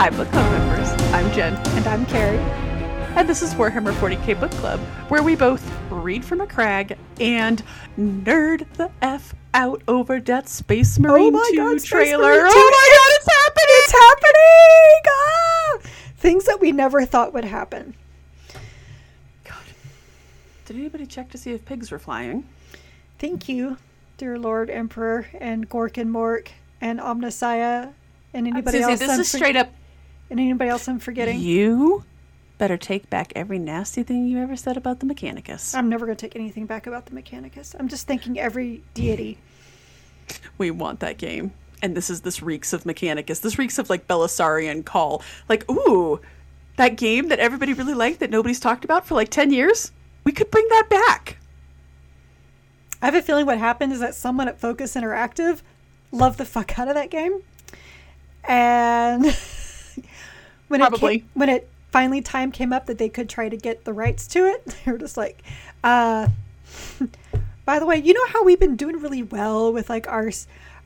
Hi, book club members. I'm Jen, And I'm Carrie. and this is Warhammer 40k Book Club, where we both read from a crag and nerd the f out over that Space Marine 2 Space trailer. Marine 2. Oh my god, it's happening! It's happening! Ah! Things that we never thought would happen. God. Did anybody check to see if pigs were flying? Thank you, dear Lord Emperor and Gork and Mork and Omnissiah and anybody Susie, else. this I'm is for- straight up. And anybody else I'm forgetting. You better take back every nasty thing you ever said about the Mechanicus. I'm never going to take anything back about the Mechanicus. I'm just thanking every deity. we want that game. And this is this reeks of Mechanicus. This reeks of like Belisarius Cawl. Like, ooh, that game that everybody really liked that nobody's talked about for like 10 years? We could bring that back. I have a feeling what happened is that someone at Focus Interactive loved the fuck out of that game, and when it came, when it finally time came up that they could try to get the rights to it, they were just like, uh, by the way, you know how we've been doing really well with like our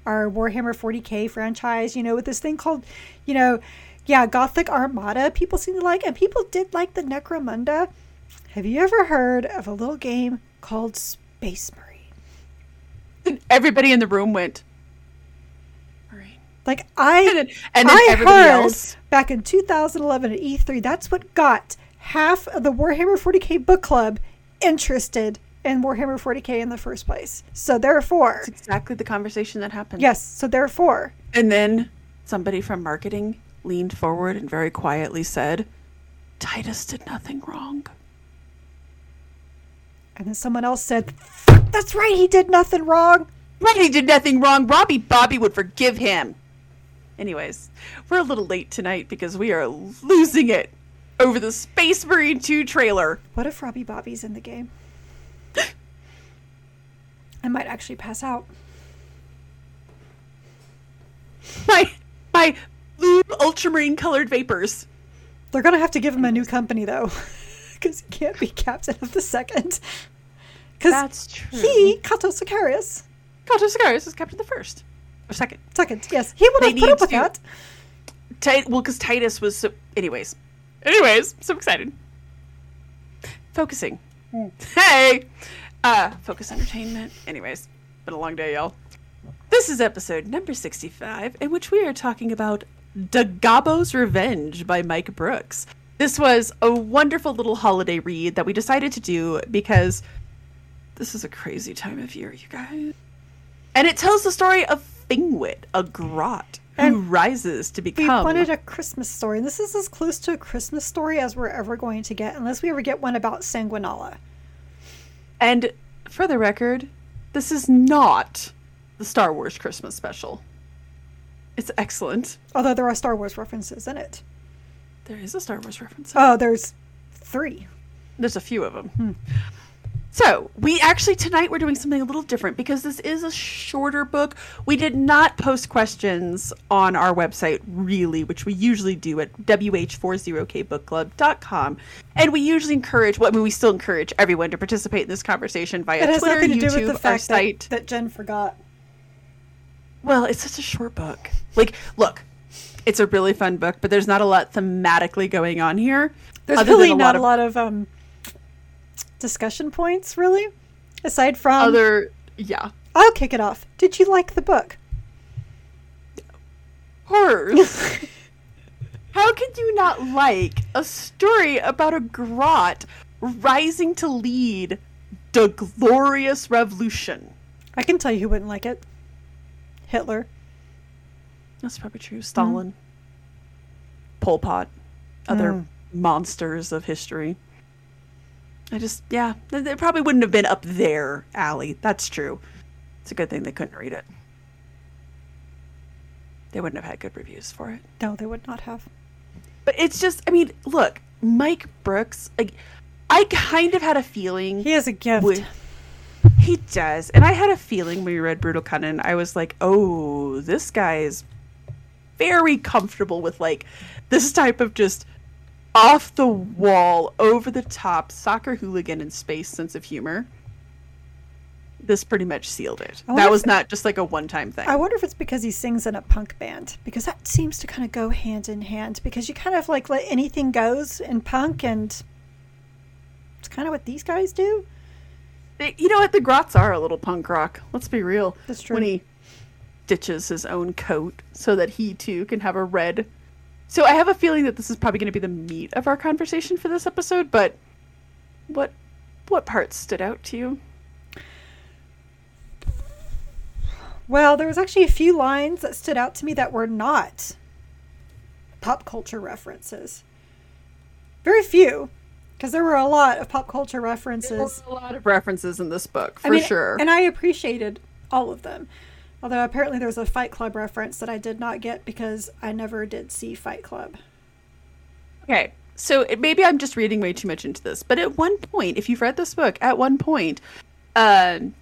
our Warhammer 40k franchise, you know, with this thing called, you know, yeah, Gothic Armada. People seem to like, and people did like the Necromunda. Have you ever heard of a little game called Space Marine? And everybody in the room went. Like I, And then, and then I everybody heard else. back in 2011 at E3, that's what got half of the Warhammer 40k book club interested in Warhammer 40k in the first place. So therefore, It's exactly the conversation that happened. yes. So therefore, And then somebody from marketing leaned forward and very quietly said, Titus did nothing wrong. and then someone else said, "That's right, he did nothing wrong." Right, he did nothing wrong. Robbie Bobby would forgive him. Anyways, we're a little late tonight because we are losing it over the Space Marine 2 trailer. What if Robbie Bobby's in the game? I might actually pass out. My my blue ultramarine colored vapors. They're gonna have to give him a new company though, because he can't be captain of the second. Because That's true. he, Cato Sicarius, Cato Sicarius is captain of the first. Or second. second, yes, he would They have put up with to- that. Well, because Titus was so. Anyways. Anyways, so excited. Focusing. Hey! Uh, Focus Entertainment. Anyways, been a long day, y'all. This is episode number 65, in which we are talking about Da Gobbo's Revenge by Mike Brooks. This was a wonderful little holiday read that we decided to do because this is a crazy time of year, you guys. And it tells the story of Fingwit, a grot who rises to become. We wanted a Christmas story, and this is as close to a Christmas story as we're ever going to get, unless we ever get one about Sanguinalia. And for the record, this is not the Star Wars Christmas special. It's excellent. Although there are Star Wars references in it. There is a Star Wars reference. Oh, there's three. There's a few of them. Hmm. So, we actually tonight we're doing something a little different because this is a shorter book. We did not post questions on our website, really, which we usually do at wh40kbookclub.com. And we usually encourage, well, I mean, we still encourage everyone to participate in this conversation via It has Twitter, nothing to YouTube, do with the our site. that, that Jen forgot. Well, it's such a short book. Like, look, it's a really fun book, but there's not a lot thematically going on here. There's really a not lot a lot of um, discussion points, really. Aside from, other. Yeah. I'll kick it off. Did you like the book? Horrors. How could you not like a story about a grot rising to lead the glorious revolution? I can tell you who wouldn't like it. Hitler. That's probably true. Stalin, mm. Pol Pot, other mm. monsters of history. I just, yeah, they probably wouldn't have been up there, alley. That's true. It's a good thing they couldn't read it. They wouldn't have had good reviews for it. No, they would not have. But it's just, I mean, look, Mike Brooks, like, I kind of had a feeling He has a gift. Wi- He does. And I had a feeling when we read Brutal Cunning, I was like, oh, this guy is very comfortable with like this type of just off the wall, over the top soccer hooligan and space sense of humor. this pretty much sealed it. That if- was not just like a one-time thing. I wonder if it's because he sings in a punk band because that seems to kind of go hand in hand because you kind of like let anything goes in punk and it's kind of what these guys do. They- you know what? The Grots are a little punk rock. Let's be real. That's true. When he ditches his own coat so that he too can have a red. So I have a feeling that this is probably going to be the meat of our conversation for this episode. But what what parts stood out to you? Well, there was actually a few lines that stood out to me that were not pop culture references. Very few, because there were a lot of pop culture There were references. a lot of references in this book for I mean, sure. And I appreciated all of them. Although apparently there's a Fight Club reference that I did not get because I never did see Fight Club. Okay, so it, maybe I'm just reading way too much into this, but at one point, if you've read this book, at one point, um,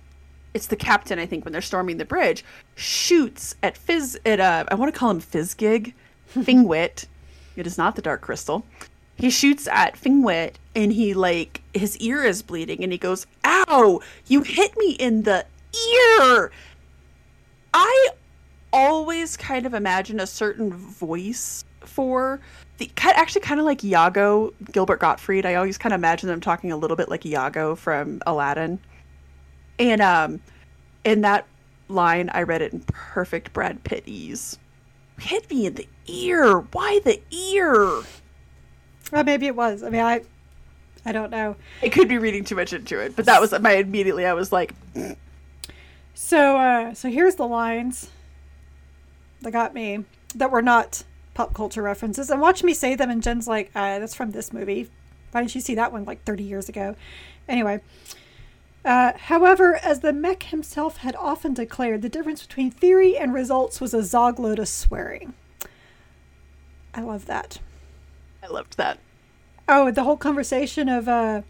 it's the captain, I think, when they're storming the bridge, shoots at Fizz at uh, I want to call him Fizzgig, Fingwit. It is not the Dark Crystal. He shoots at Fingwit, and he like his ear is bleeding, and he goes, "Ow! You hit me in the ear." I always kind of imagine a certain voice for the actually kind of like Iago Gilbert Gottfried. I always kind of imagine them talking a little bit like Iago from Aladdin. And um in that line I read it in perfect Brad Pitt ease. Hit me in the ear. Why the ear? Well, maybe it was. I mean, I, I don't know. I could be reading too much into it, but that was my immediately I was like, So, uh, so here's the lines that got me that were not pop culture references. And watch me say them, and Jen's like, uh, "That's from this movie. Why didn't you see that one like 30 years ago?" Anyway. Uh, however, as the mech himself had often declared, the difference between theory and results was a zogload of swearing. I love that. I loved that. Oh, the whole conversation of, uh,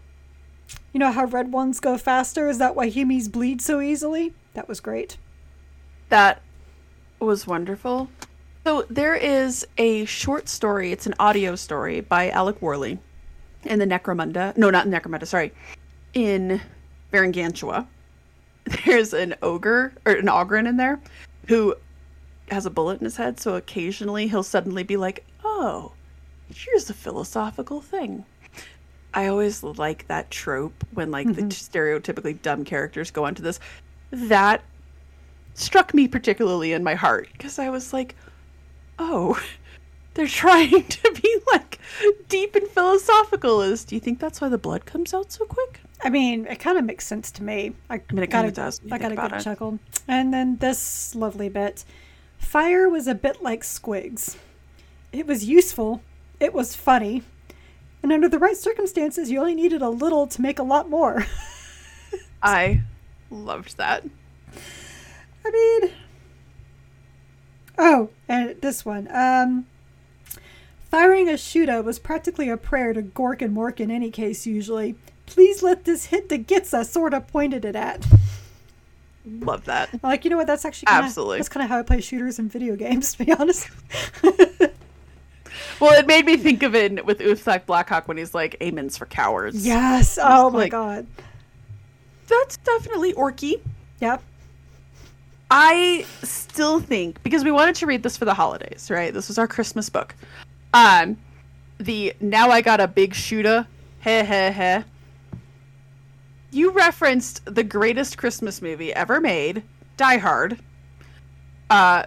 you know, how red ones go faster? Is that why Humies bleed so easily? That was great. That was wonderful. So there is a short story. It's an audio story by Alec Worley in the Necromunda. No, not Necromunda. Sorry, in Varangantua. There's an ogre or an ogren in there who has a bullet in his head. So occasionally he'll suddenly be like, "Oh, here's a philosophical thing." I always like that trope when like the mm-hmm. stereotypically dumb characters go onto this. That struck me particularly in my heart because I was like, oh, they're trying to be like deep and philosophical. Is do you think that's why the blood comes out so quick? I mean, it kind of makes sense to me. I, mean, it kinda does when you I got a good it. chuckle. And then this lovely bit Fire was a bit like Squigs. It was useful, it was funny, and under the right circumstances, you only needed a little to make a lot more. I loved that. I mean, oh, and this one. Um, firing a shooter was practically a prayer to Gork and Mork in any case, usually. Please let this hit the gets us sort of pointed it at. Love that. I'm like, you know what? That's actually kinda, Absolutely. That's kind of how I play shooters in video games, to be honest. Well, it made me think of it with Ufthak Blackhawk when he's like, "Amens for cowards." yes. Oh my like- god. That's definitely orky. Yep. I still think because we wanted to read this for the holidays, right? This was our Christmas book. Um, the now I got a big shooter, heh heh heh. You referenced the greatest Christmas movie ever made, Die Hard. Uh,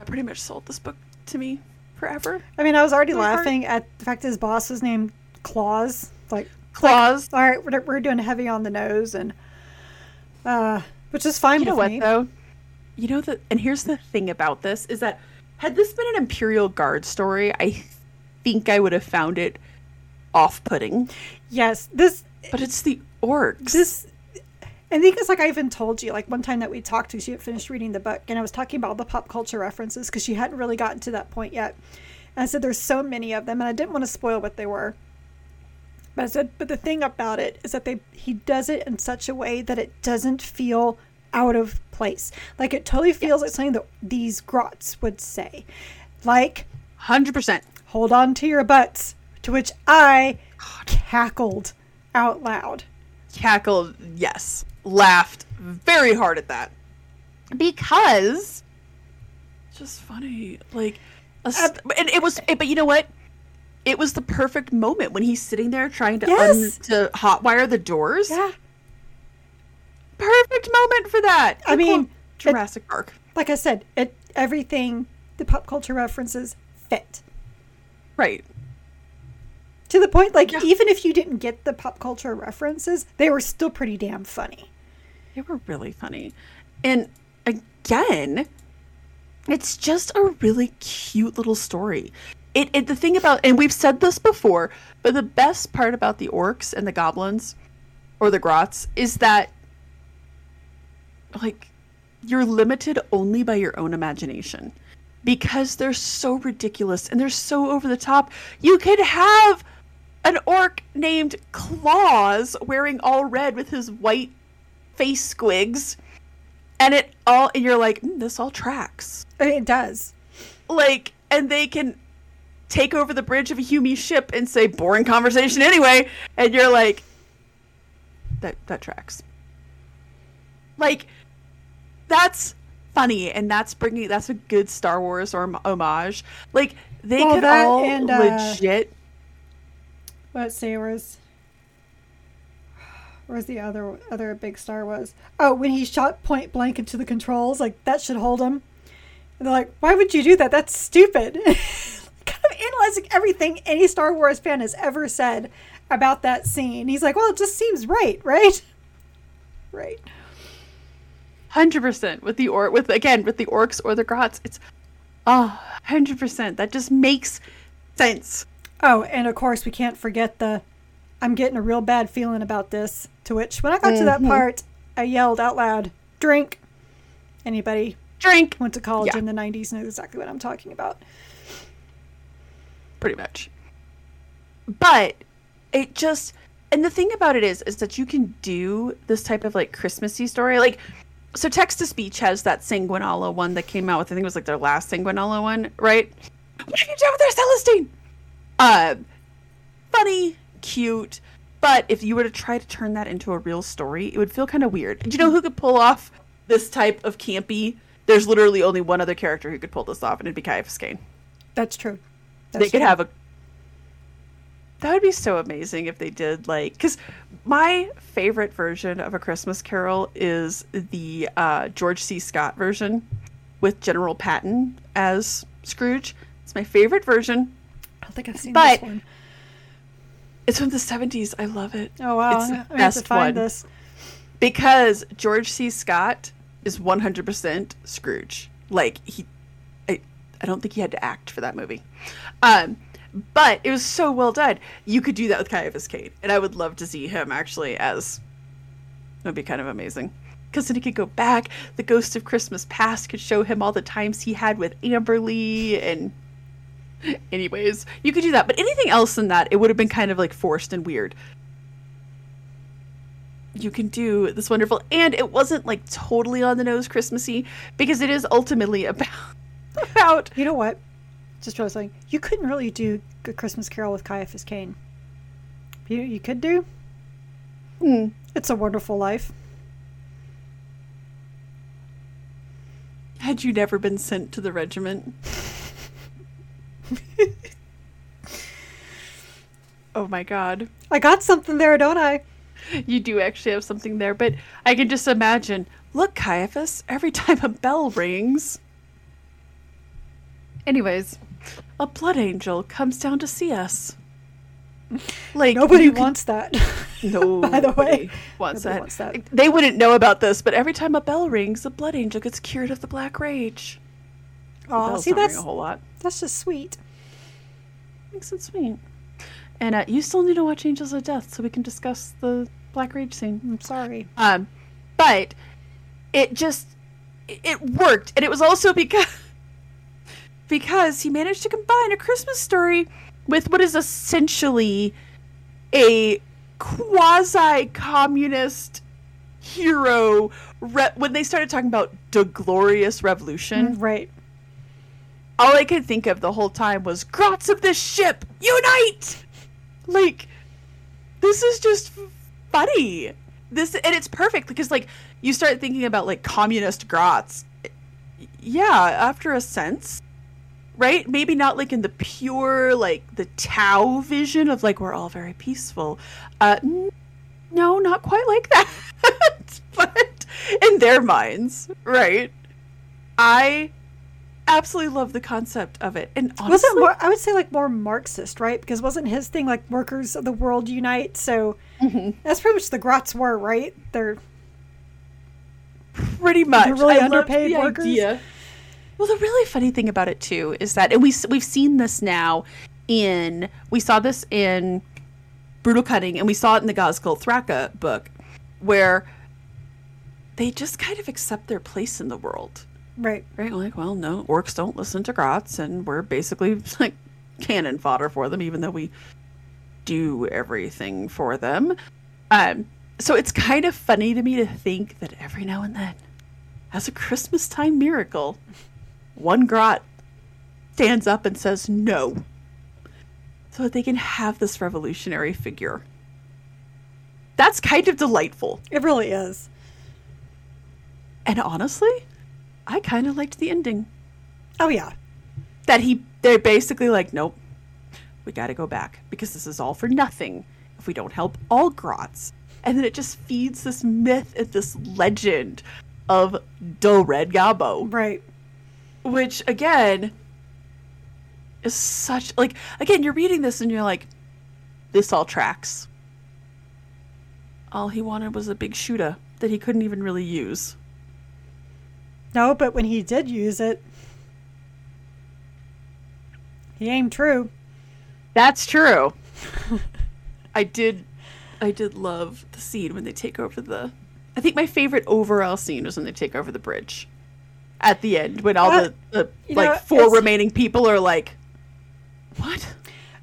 I pretty much sold this book to me forever. I mean, I was already heart- laughing at the fact his boss was named Claus. Like, Claus. all right, we're, we're doing heavy on the nose, and uh, which is fine You know what me. though? You know that, and here's the thing about this is that had this been an Imperial Guard story, I think I would have found it off-putting. Yes, this But it's the orcs. this I think it's like I even told you, like one time that we talked to, she had finished reading the book, and I was talking about all the pop culture references because she hadn't really gotten to that point yet. And I said there's so many of them, and I didn't want to spoil what they were. But I said, but the thing about it is that they he does it in such a way that it doesn't feel out of place. Like it totally feels like something that these grots would say, like Hundred percent. "Hold on to your butts," to which I cackled out loud. Cackled. Yes. laughed very hard at that because just funny. Like, a st- and it was, but you know what? It was the perfect moment when he's sitting there trying to Yes. un- to hotwire the doors. Yeah. Perfect moment for that. I mean, Jurassic Park. Like I said, it everything the pop culture references fit. Right. To the point, like Yeah. even if you didn't get the pop culture references, they were still pretty damn funny. They were really funny. And again, it's just a really cute little story. It, it the thing about and we've said this before, but the best part about the orcs and the goblins or the grots is that like you're limited only by your own imagination because they're so ridiculous and they're so over the top. You could have an orc named Claus wearing all red with his white face squigs and it all and you're like "Mm, this all tracks It does. like and they can take over the bridge of a Hume ship and say boring conversation anyway and you're like that that tracks like that's funny and that's bringing that's a good Star Wars or homage like they Well, could that all and, uh, legit Let's see, where's where's the other other big star was? Oh, when he shot point blank into the controls, like that should hold him. And they're like, why would you do that? That's stupid. analyzing everything any Star Wars fan has ever said about that scene. He's like, well, it just seems right, right? Right. Hundred percent with the or with again with the orcs or the grots. It's oh, 100 percent. That just makes sense. Oh, and of course we can't forget the I'm getting a real bad feeling about this. To which when I got to that Mhm. part, I yelled out loud, drink. Anybody Drink, went to college Yeah. in the 90s knows exactly what I'm talking about. Pretty much. But it just and the thing about it is is that you can do this type of like Christmassy story. Like so Text to Speech has that Sanguinalia one that came out with I think it was like their last Sanguinalia one, right? What have you done with their Celestine? Uh funny, cute, but if you were to try to turn that into a real story, it would feel kind of weird. Do you know who could pull off this type of campy? There's literally only one other character who could pull this off, and it'd be Ciaphas Cain. That's true. That's they could true. have a. That would be so amazing if they did like because my favorite version of a Christmas Carol is the uh, George C. Scott version with General Patton as Scrooge. It's my favorite version. I don't think I've seen but- this one. It's from the seventies. I love it. Oh wow, it's the have to best find one. this. because George C. Scott is 100% Scrooge. Like he I, don't think he had to act for that movie. Um but it was so well done. You could do that with Ciaphas Cain, and I would love to see him actually as it would be kind of amazing. Because then he could go back. The Ghost of Christmas Past could show him all the times he had with Amberley and anyways, you could do that. But anything else than that, it would have been kind of like forced and weird you can do this wonderful and it wasn't like totally on the nose christmassy because it is ultimately about about You know what? Just really saying, you couldn't really do a Christmas Carol with Ciaphas Cain. You you could do. Hmm. It's a Wonderful Life. had you never been sent to the regiment oh my god I got something there, don't I? you do actually have something there but i can just imagine look ciaphas every time a bell rings anyways a blood angel comes down to see us like Nobody you could- wants that. No, By the way, wants that. wants that. They wouldn't know about this, but every time a bell rings, the blood angel gets cured of the black rage. Oh, Bells see that's a whole lot. that's just sweet. Makes it sweet. And uh, you still need to watch Angels of Death so we can discuss the black rage scene. I'm sorry. Um, but it just it- it worked, and it was also because because he managed to combine a Christmas story with what is essentially a quasi-communist hero. Re- when they started talking about the glorious revolution, mm, Right. all I could think of the whole time was "Grots of this ship, unite!" Like, this is just funny. this and it's perfect because like you start thinking about like communist grots. Yeah, after a sense, right? Maybe not like in the pure like the Tau vision of like we're all very peaceful. Uh, no, not quite like that. but in their minds, right? I absolutely love the concept of it. And honestly, was it more? I would say like more Marxist, right? Because wasn't his thing like workers of the world unite? So that's pretty much the Grots were, right? They're pretty much They're really I underpaid the workers? idea. Well, the really funny thing about it too is that, and we we've seen this now in we saw this in Brutal Cunning, and we saw it in the Ghazghkull Thraka book, where they just kind of accept their place in the world. right. Right? Like, well, no, orcs don't listen to grots, and we're basically like cannon fodder for them, even though we do everything for them. Um, so it's kind of funny to me to think that every now and then, as a Christmas time miracle, one grot stands up and says no, so that they can have this revolutionary figure. That's kind of delightful. It really is. And honestly, I kind of liked the ending. Oh yeah. that he they're basically like nope we got to go back because this is all for nothing if we don't help all grots and then it just feeds this myth and this legend of Da Red Gobbo Right. Which again is such like again you're reading this and you're like this all tracks all he wanted was a big shooter that he couldn't even really use No, but when he did use it, he aimed true. That's true. I did I did love the scene when they take over the I think my favorite overall scene was when they take over the bridge. At the end when all Uh, the, the like know, four remaining people are like What?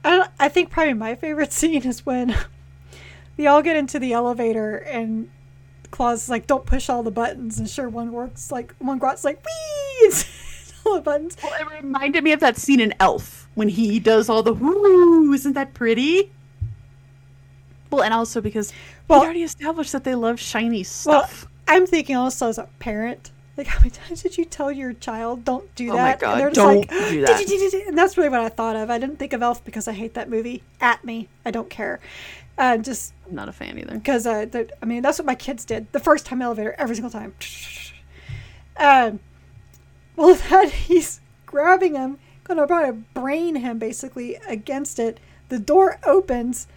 I, don't- I think probably my favorite scene is when they all get into the elevator and Claus is like, "Don't push all the buttons," and sure one works. Like one grot's like, "Wee!" All the buttons. Well, it reminded me of that scene in Elf when he does all the whoo, isn't that pretty? Well, and also because Well- we already established that they love shiny Well, stuff. I'm thinking also as a parent, like how many times did you tell your child don't do that? Oh my? God, and they're just don't like, do that. And that's really what I thought of. I didn't think of Elf because I hate that movie. At me, I don't care. Uh, just I'm not a fan either. because uh, I mean that's what my kids did the first time elevator every single time. Um, well, that he's grabbing him, gonna try to brain him basically against it. The door opens.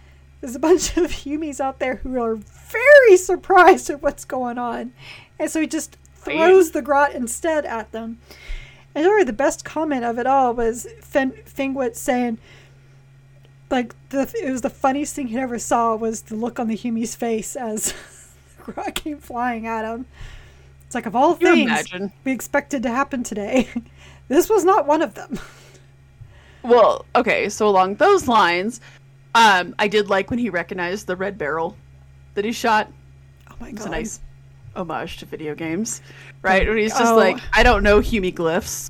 There's a bunch of humies out there who are very surprised at what's going on, and so he just throws the grot instead at them. And really, the best comment of it all was Fen- Fingwit saying, like the it was the funniest thing he ever saw was the look on the Humi's face as the grot came flying at him. It's like of all You things imagine. we expected to happen today, this was not one of them. Well, okay, so along those lines, um, I did like when he recognized the red barrel that he shot. Oh my It was god! a nice homage to video games, right? When he's just Oh. like, I don't know Hume glyphs,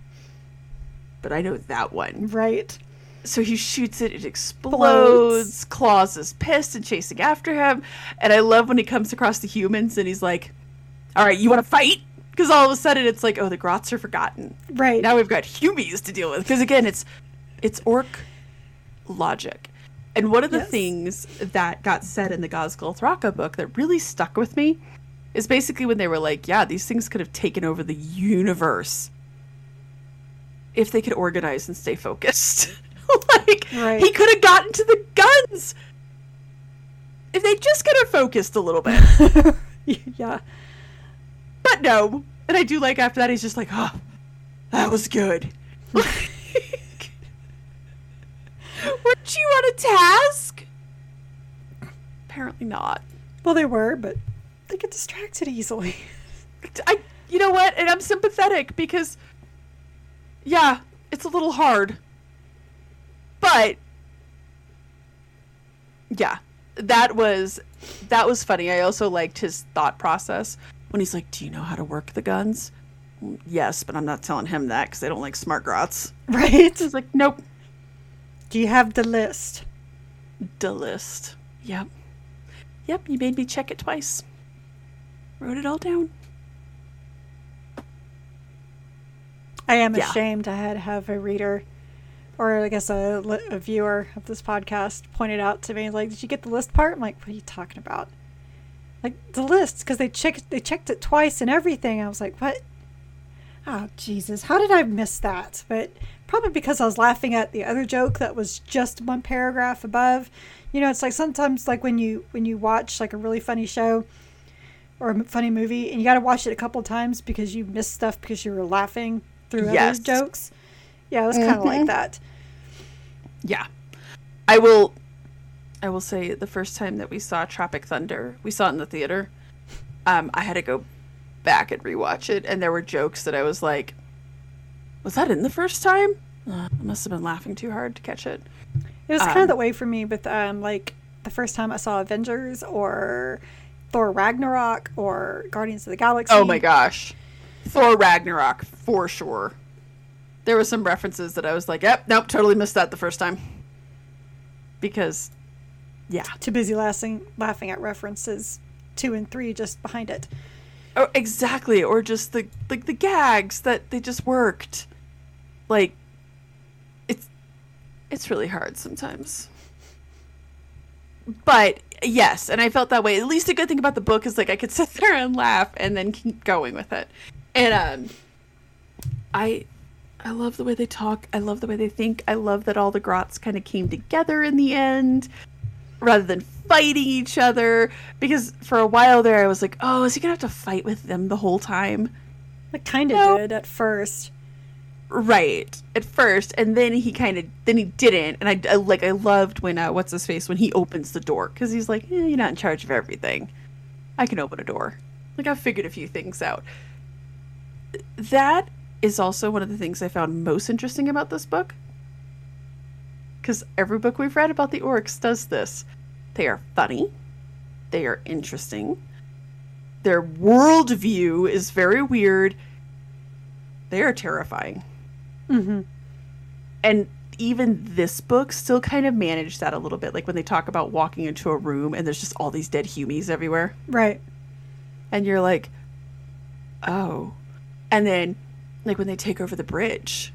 but I know that one. Right? So he shoots it, it explodes. Claus is pissed and chasing after him. And I love when he comes across the humans and he's like, All right, you want to fight? Because all of a sudden it's like, Oh, the grots are forgotten. Right. Now we've got humies to deal with. Because again, it's it's orc logic. And one of the Yes. things that got said in the Ghazghkull Thraka book that really stuck with me is basically when they were like, yeah, these things could have taken over the universe if they could organize and stay focused. like, Right. he could have gotten to the guns if they just could have focused a little bit. yeah. But no. And I do like after that, he's just like, oh, that was good. Weren't you on a task? Apparently not. Well, they were, but they get distracted easily. I, you know what? And I'm sympathetic because, yeah, it's a little hard. But, yeah, that was that was funny. I also liked his thought process when he's like, "Do you know how to work the guns?" "Mm, Yes, but I'm not telling him that because they don't like smart grots. Right? He's like, "Nope, Do you have the list? the list." Yep, yep. You made me check it twice. Wrote it all down. I am Yeah. ashamed I had to have a reader, or I guess a, a viewer of this podcast, pointed out to me like, "Did you get the list part?" I'm like, "What are you talking about?" Like the list because they checked they checked it twice and everything. I was like, "What?" Oh Jesus! How did I miss that? But probably because I was laughing at the other joke that was just one paragraph above. You know, it's like sometimes like when you when you watch like a really funny show or a funny movie and you got to watch it a couple times because you missed stuff because you were laughing through Yes. other jokes. Yeah, it was kind of like Mhm. that. Yeah. I will I will say the first time that we saw Tropic Thunder, we saw it in the theater. Um, I had to go back and rewatch it and there were jokes that I was like was that in the first time? Uh, I must have been laughing too hard to catch it. It was kind Um, of that way for me with um like the first time I saw Avengers or Thor Ragnarok or Guardians of the Galaxy. Oh my gosh. Thor Ragnarok for sure. There were some references that I was like, "Yep, nope, totally missed that the first time." Because yeah. Too busy laughing laughing at references two and three just behind it. Oh, exactly. Or just the like the gags that they just worked. Like it's it's really hard sometimes. But yes, and I felt that way. At least a good thing about the book is like I could sit there and laugh and then keep going with it. And um I I love the way they talk. I love the way they think. I love that all the grots kind of came together in the end rather than fighting each other. Because for a while there, I was like, oh, is he going to have to fight with them the whole time? It kind of No. did at first. Right. At first. And then he kind of, then he didn't. And I, I like, I loved when, uh, what's his face, when he opens the door. Because he's like, eh, you're not in charge of everything. I can open a door. Like, I've figured a few things out. That is also one of the things I found most interesting about this book. Because every book we've read about the orcs does this. They are funny, they are interesting, their worldview is very weird, they are terrifying. Hmm And even this book still kind of managed that a little bit. Like when they talk about walking into a room and there's just all these dead humies everywhere. Right. and you're like, oh. And then, like when they take over the bridge,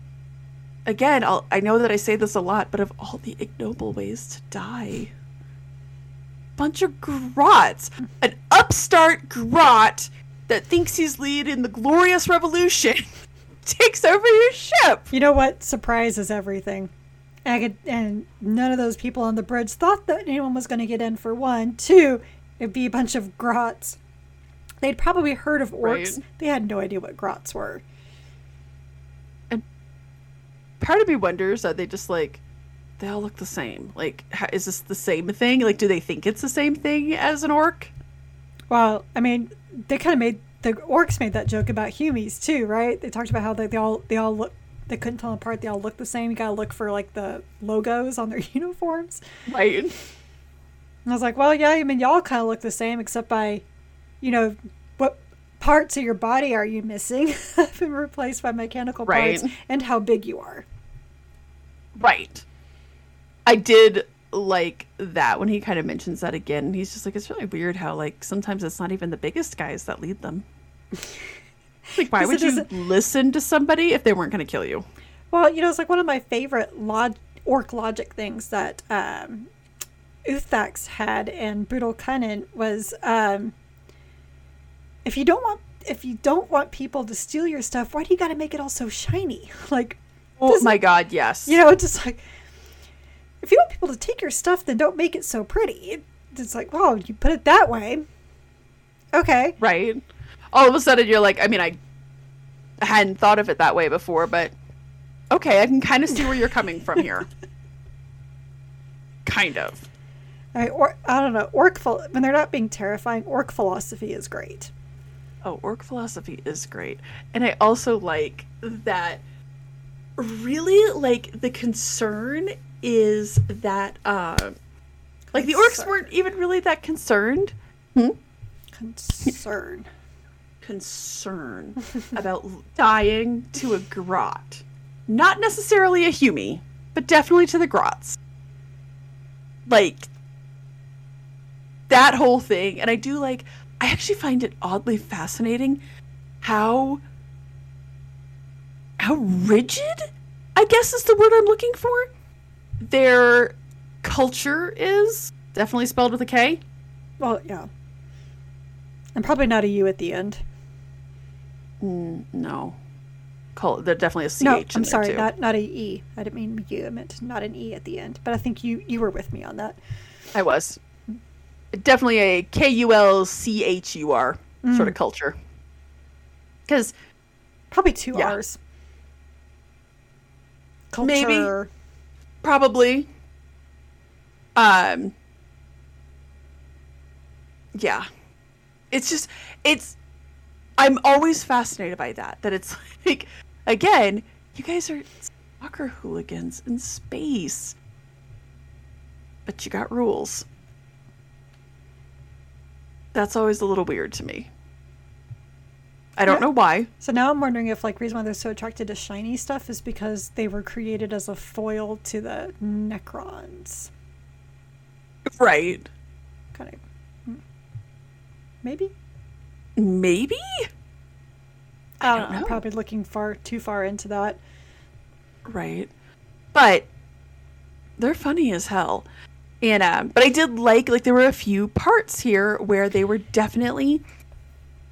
again, I'll, I know that I say this a lot, but of all the ignoble ways to die, bunch of grots, an upstart grot that thinks he's leading the glorious revolution, takes over your ship. You know what surprises everything? I could, and none of those people on the bridge thought that anyone was going to get in for one. Two, it'd be a bunch of grots. They'd probably heard of orcs. Right. They had no idea what grots were. And part of me wonders that they just like they all look the same. Like, how, is this the same thing? Like, do they think it's the same thing as an orc? Well, I mean, they kind of made the orcs made that joke about humies too, right? They talked about how they, they all they all look they couldn't tell them apart. They all look the same. You gotta look for like the logos on their uniforms. Right. And I was like, well, yeah, I mean, y'all kind of look the same, except by, you know, what parts of your body are you missing? have been replaced by mechanical Right. parts, and how big you are. Right. I did like that when he kind of mentions that again. He's just like, it's really weird how, like, sometimes it's not even the biggest guys that lead them. Like, why would you listen to somebody if they weren't going to kill you? Well, you know, it's like one of my favorite log- orc logic things that um, Uthax had in Brutal Cunning was um, if you don't want if you don't want people to steal your stuff, why do you got to make it all so shiny? Like, Oh my god, yes. you know, it's just like if you want people to take your stuff, then don't make it so pretty. It's like, well, you put it that way. Okay. right? All of a sudden, you're like, I mean, I hadn't thought of it that way before, but okay, I can kind of see where you're coming from here. kind of. I, or, I don't know. Orc phil- when they're not being terrifying, orc philosophy is great. Oh, orc philosophy is great. And I also like that really like the concern is that um like the orcs weren't even really that concerned. Hmm? Concern. Concern about dying to a grot. Not necessarily a humie, but definitely to the grots. Like that whole thing. And I do like I actually find it oddly fascinating how how rigid, I guess is the word I'm looking for. Their culture is definitely spelled with a K. Well, yeah. And probably not a U at the end. Mm, no. Cul- They're definitely a CH. No, I'm sorry, too. not not a E. I didn't mean U. I meant not an E at the end. But I think you you were with me on that. I was. Definitely a K U L C H U R sort of culture. Because Probably two Yeah. R's. Culture. Maybe. probably um yeah it's just it's i'm always fascinated by that that it's like again you guys are soccer hooligans in space but you got rules that's always a little weird to me i don't Yeah. know why So now I'm wondering if like reason why they're so attracted to shiny stuff is because they were created as a foil to the Necrons. right Kind of. hmm. Maybe. Maybe I don't don't know. know. Probably looking far too far into that. right but they're funny as hell and um but i did like like there were a few parts here where they were definitely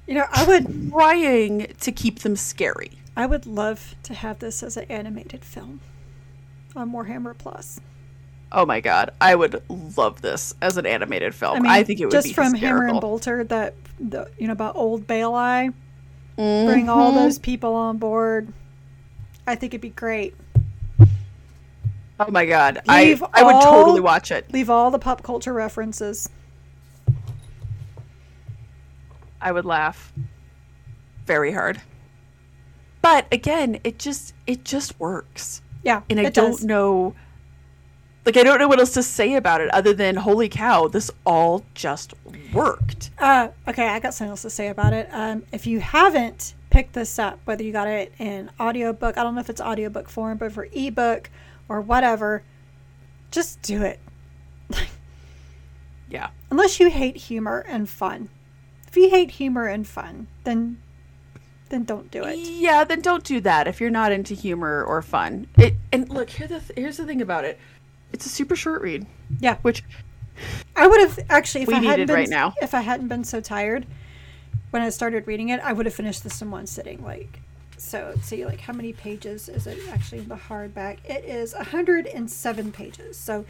You know, I would trying to keep them scary I would love to have this as an animated film on Warhammer Plus. Oh my god i would love this as an animated film i, think it would be just from Hammer and. Bolter that the you know about old Bale Eye. Mhm. Bring all those people on board. I think it'd be great. oh my god i Leave i would all- totally watch it Leave all the pop culture references. I would laugh very hard. But again, it just it just works. Yeah, And I don't does. know like I don't know what else to say about it other than holy cow, this all just worked. Uh, okay, I got something else to say about it. Um, if you haven't picked this up, whether you got it in audiobook, I don't know if it's audiobook form, but for ebook or whatever, just do it. Yeah. Unless you hate humor and fun. If you hate humor and fun, then then don't do it. Yeah, then don't do that if you're not into humor or fun. It and look, here the th- here's the thing about it. It's a super short read, Yeah, which I would have actually if We I need hadn't been right now. if I hadn't been so tired when I started reading it, I would have finished this in one sitting. Like, so see, like how many pages is it actually in the hardback? It is 107 pages. So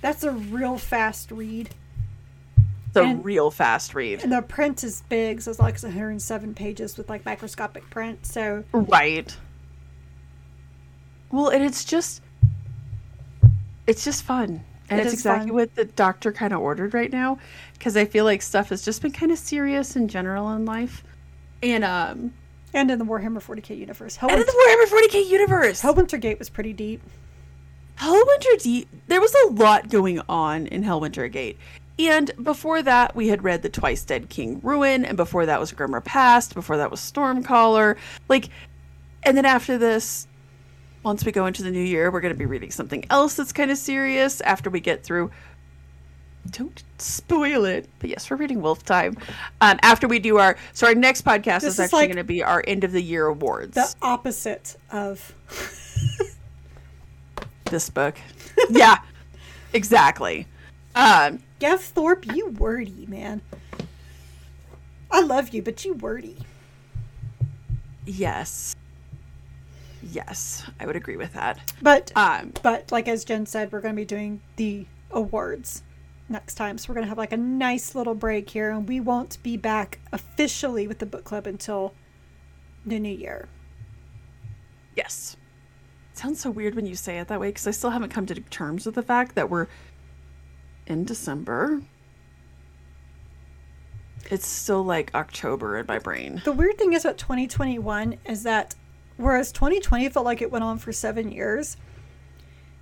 that's a real fast read. it's a And- real fast read. And the print is big, so it's like 107 pages with like microscopic print. So Right. Well, and it's just it's just fun. And It it's exactly fun. what the doctor kind of ordered right now because I feel like stuff has just been kind of serious in general in life. And um and in the Warhammer 40k universe, and in the Warhammer 40K universe. Helwinter Gate was pretty deep. Helwinter Deep. There was a lot going on in Helwinter Gate. And before that, we had read the Twice Dead King Ruin, and before that was Grim Repast, before that was Stormcaller. Like, and then after this, once we go into the new year, we're going to be reading something else that's kind of serious after we get through. Don't spoil it. But yes, we're reading Wolf Time. Um, after we do our. So, our next podcast is is actually like going to be our end of the year awards. The opposite of this book. yeah, exactly. Um, Gav Thorpe, you wordy, man. I love you, but you wordy. yes. Yes, I would agree with that. But Um, but like as Jen said, we're going to be doing the awards next time. So we're going to have like a nice little break here, and we won't be back officially with the book club until the new year. yes. It sounds so weird when you say it that way because I still haven't come to terms with the fact that we're in December. It's still like October in my brain. The weird thing is about 2021 is that whereas 2020 felt like it went on for seven years,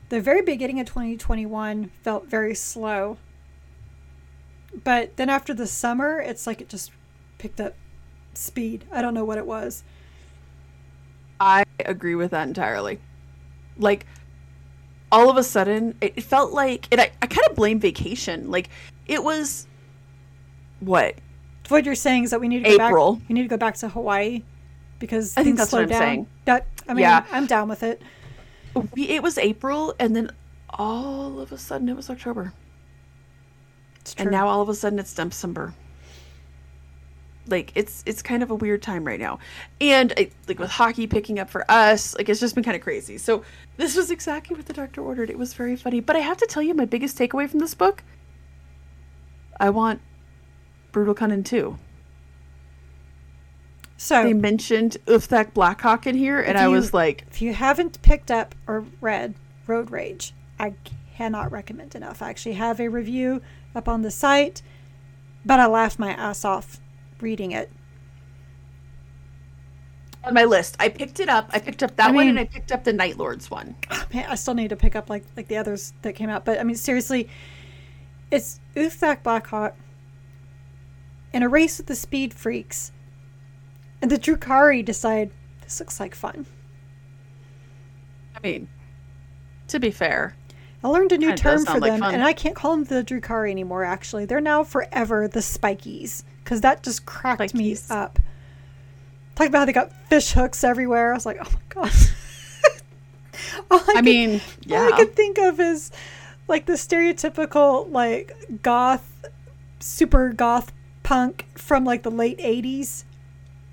the very beginning of 2021 felt very slow. But then after the summer, it's like it just picked up speed. I don't know what it was. I agree with that entirely. Like, all of a sudden, it felt like, and I, I kind of blame vacation. Like, it was, what, what you're saying is that we need to go April. back. We need to go back to Hawaii because I think that's what I'm down. saying. That I mean, Yeah. I'm down with it. We, it was April, and then all of a sudden it was October, and now all of a sudden it's December. Like it's it's kind of a weird time right now, and it, like with hockey picking up for us, like it's just been kind of crazy. So this was exactly what the doctor ordered. It was very funny, but I have to tell you, my biggest takeaway from this book, I want Brutal Cunning too. So They mentioned Ufthak Blackhawk in here, and If I was like, if you haven't picked up or read Road Rage, I cannot recommend enough. I actually have a review up on the site, but I laughed my ass off reading it. on my list. I picked it up. I picked up that I one, and I picked up the Night Lords one. Man, I still need to pick up like like the others that came out. But I mean, seriously, it's Ufthak Blackhawk in a race with the Speed Freaks, and the Drukhari decide this looks like fun. I mean, to be fair, I learned a new term for like them, fun. and I can't call them the Drukhari anymore. Actually, they're now forever the Spikies because that just cracked me Spikies. up. Talking about how they got fish hooks everywhere. I was like, oh my god. All I could- mean, all yeah. I could think of is like the stereotypical like goth, super goth punk from like the late '80s.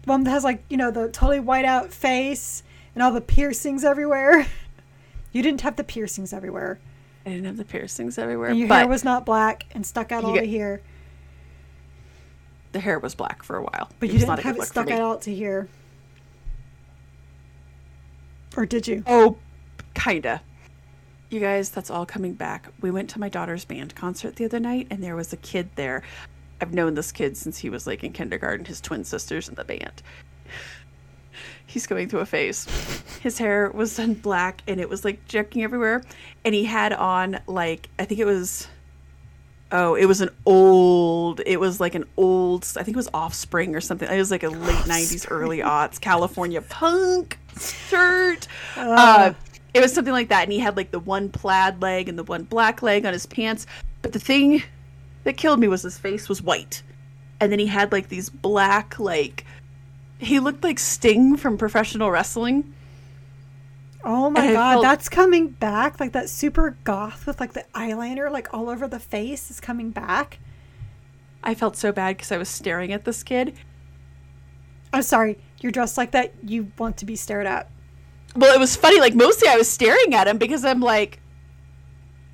One that has like you know the totally white out face and all the piercings everywhere. You didn't have the piercings everywhere. I didn't have the piercings everywhere, And your hair was not black and stuck out all get- to here. the hair was black for a while. But It you didn't have it stuck out all to here. Or did you? Oh, kinda. You guys, that's all coming back. We went to my daughter's band concert the other night, and there was a kid there. I've known this kid since he was like in kindergarten. His twin sisters in the band. He's going through a phase. His hair was done black, and it was like jerking everywhere. And he had on like I think it was. Oh, it was an old. It was like an old. I think it was Offspring or something. It was like a late '90s, early aughts California punk shirt. Uh, it was something like that, and he had like the one plaid leg and the one black leg on his pants. But the thing that killed me was his face was white, and then he had like these black like. He looked like Sting from professional wrestling. Oh my And god, felt- that's coming back. Like that super goth with like the eyeliner like all over the face is coming back. I felt so bad because I was staring at this kid. I'm sorry, you're dressed like that. You want to be stared at. Well, it was funny. Like mostly, I was staring at him because I'm like,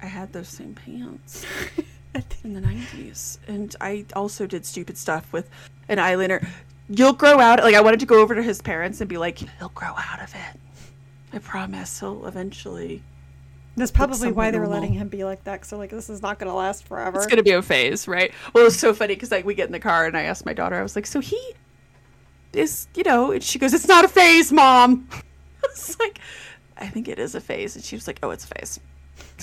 I had those same pants in the '90s, and I also did stupid stuff with an eyeliner. You'll grow out. Like I wanted to go over to his parents and be like, he'll grow out of it. I promise. He'll eventually. That's probably why they were normal. letting him be like that. So like, this is not going to last forever. It's gonna be a phase, right? Well, it's so funny because like we get in the car and I asked my daughter, I was like, so he is, you know, and she goes, it's not a phase, mom. I was like, I think it is a phase, and she was like, oh, it's a phase.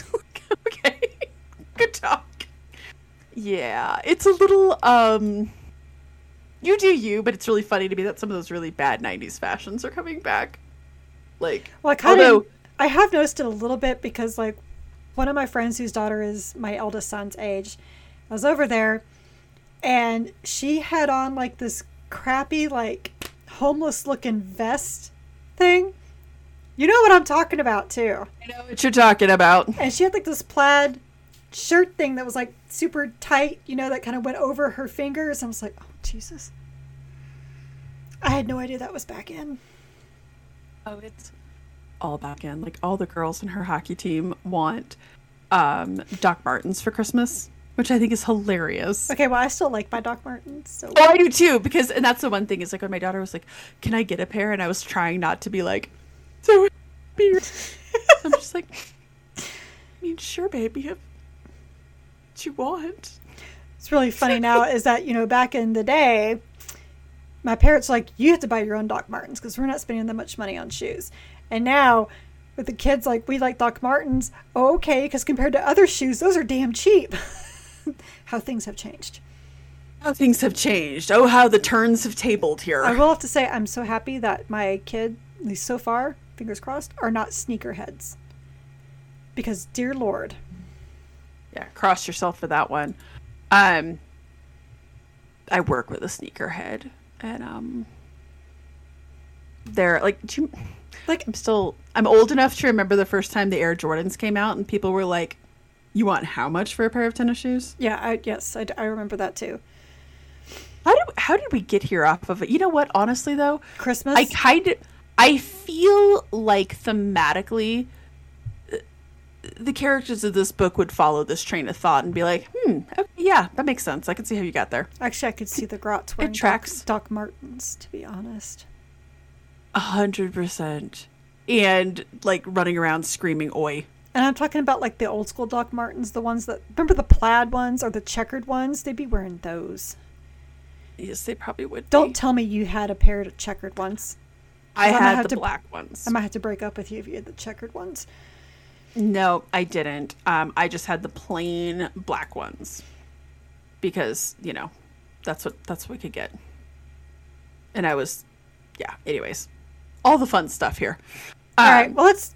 okay, good talk. Yeah, it's a little um. You do you, but it's really funny to me that some of those really bad '90s fashions are coming back. Like, Well, I kind of, I have noticed it a little bit because like one of my friends whose daughter is my eldest son's age, I was over there, and she had on like this crappy like homeless looking vest thing. You know what I'm talking about too. I know what you're talking about. And she had like this plaid shirt thing that was like super tight, you know, that kind of went over her fingers. I was like, oh Jesus. I had no idea that was back in. Oh, it's all back in. Like all the girls in her hockey team want um, Doc Martens for Christmas, which I think is hilarious. Okay, well I still like my Doc Martens, so Oh, I do too, because and that's the one thing is like when my daughter was like, "Can I get a pair?" and I was trying not to be like, "So beer." I'm just like, I mean, sure, baby, what you want. It's really funny now is that, you know, back in the day, my parents were like, you have to buy your own Doc Martens because we're not spending that much money on shoes. And now with the kids, like, we like Doc Martens. Oh, okay, because compared to other shoes, those are damn cheap. how things have changed. How things have changed. Oh, how the turns have tabled here. I will have to say, I'm so happy that my kid, at least so far, fingers crossed, are not sneakerheads. Because, dear Lord, yeah, cross yourself for that one. Um, I work with a sneakerhead, and um, they're like, do you, Like I'm still I'm old enough to remember the first time the Air Jordans came out, and people were like, "You want how much for a pair of tennis shoes?" yeah, I, yes, I, I remember that too. How did how did we get here off of it? You know what? Honestly, though, Christmas. I kind of I feel like thematically the characters of this book would follow this train of thought and be like, "Hmm, okay, yeah, that makes sense. I can see how you got there." Actually, I could see the grots wearing tracks. Doc, Doc Martens. To be honest, A hundred percent. And like running around screaming "Oi!" and I'm talking about like the old school Doc Martens, the ones that remember the plaid ones or the checkered ones. They'd be wearing those. Yes, they probably would. Don't Be. tell me you had a pair of checkered ones. I had have the to- black ones. I might have to break up with you if you had the checkered ones. No, I didn't. Um, I just had the plain black ones because you know that's what that's what we could get. And I was, yeah. Anyways, all the fun stuff here. All Um, right. Well, let's.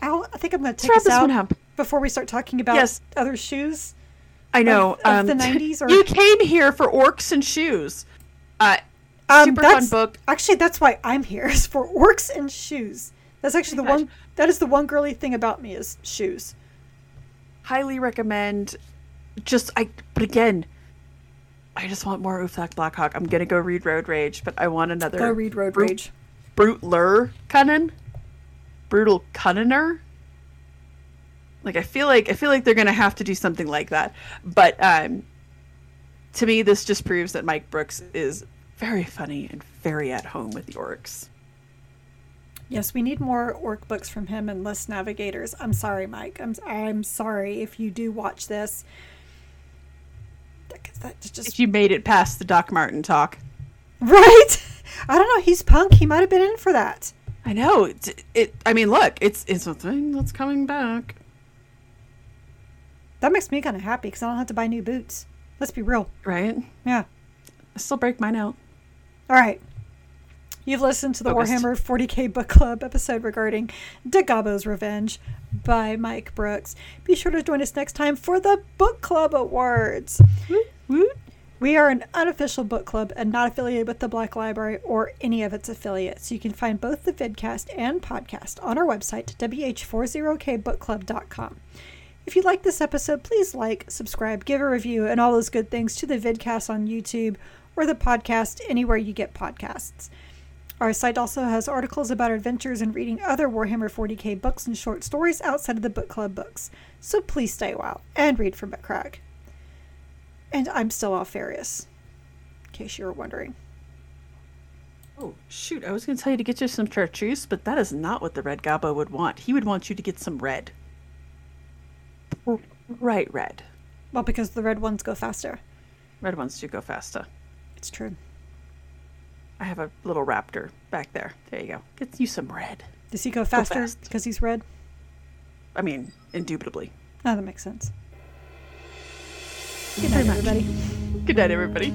I'll, I think I'm going to take us this out one up. before we start talking about Yes. other shoes. I know. of the 90s or- you came here for orcs and shoes. Uh, Um, super fun book. Actually, that's why I'm here is for orcs and shoes. That's actually the Gosh. one. That is the one girly thing about me is shoes. Highly recommend. Just I, but again, I just want more Ufthak Blackhawk. I'm gonna go read Road Rage, but I want another. Go read Road Brute- Rage. Brutler Cunnin, brutal Cunniner. Like I feel like I feel like they're gonna have to do something like that. But um, to me, this just proves that Mike Brooks is very funny and very at home with the orcs. Yes, we need more orc books from him and less navigators. I'm sorry, Mike. I'm I'm sorry if you do watch this. That, just If you made it past the Doc Martin talk, right. I don't know. He's punk. He might have been in for that. I know it. it I mean, look, it's it's a thing that's coming back. That makes me kind of happy because I don't have to buy new boots. Let's be real. Right? Yeah. I still break mine out. All right. You've listened to the Focused. Warhammer 40k Book Club episode regarding Da Gobbo's Revenge by Mike Brooks. Be sure to join us next time for the Book Club Awards. Woot, woot. We are an unofficial book club and not affiliated with the Black Library or any of its affiliates. You can find both the vidcast and podcast on our website, wh40kbookclub.com. If you like this episode, please like, subscribe, give a review, and all those good things to the vidcast on YouTube or the podcast anywhere you get podcasts. Our site also has articles about adventures and reading other Warhammer 40k books and short stories outside of the book club books. So please stay a while and read for McCrack. And I'm still Alpharius, in case you were wondering. Oh shoot! I was going to tell you to get you some chartreuse, but that is not what the red Gobbo would want. He would want you to get some red. Right, red. Well, because the red ones go faster. Red ones do go faster. It's true. I have a little raptor back there. There you go. Get you some red. Does he go faster fast. because he's red? I mean, indubitably. Oh, that makes sense. Good night, everybody. Good night, everybody.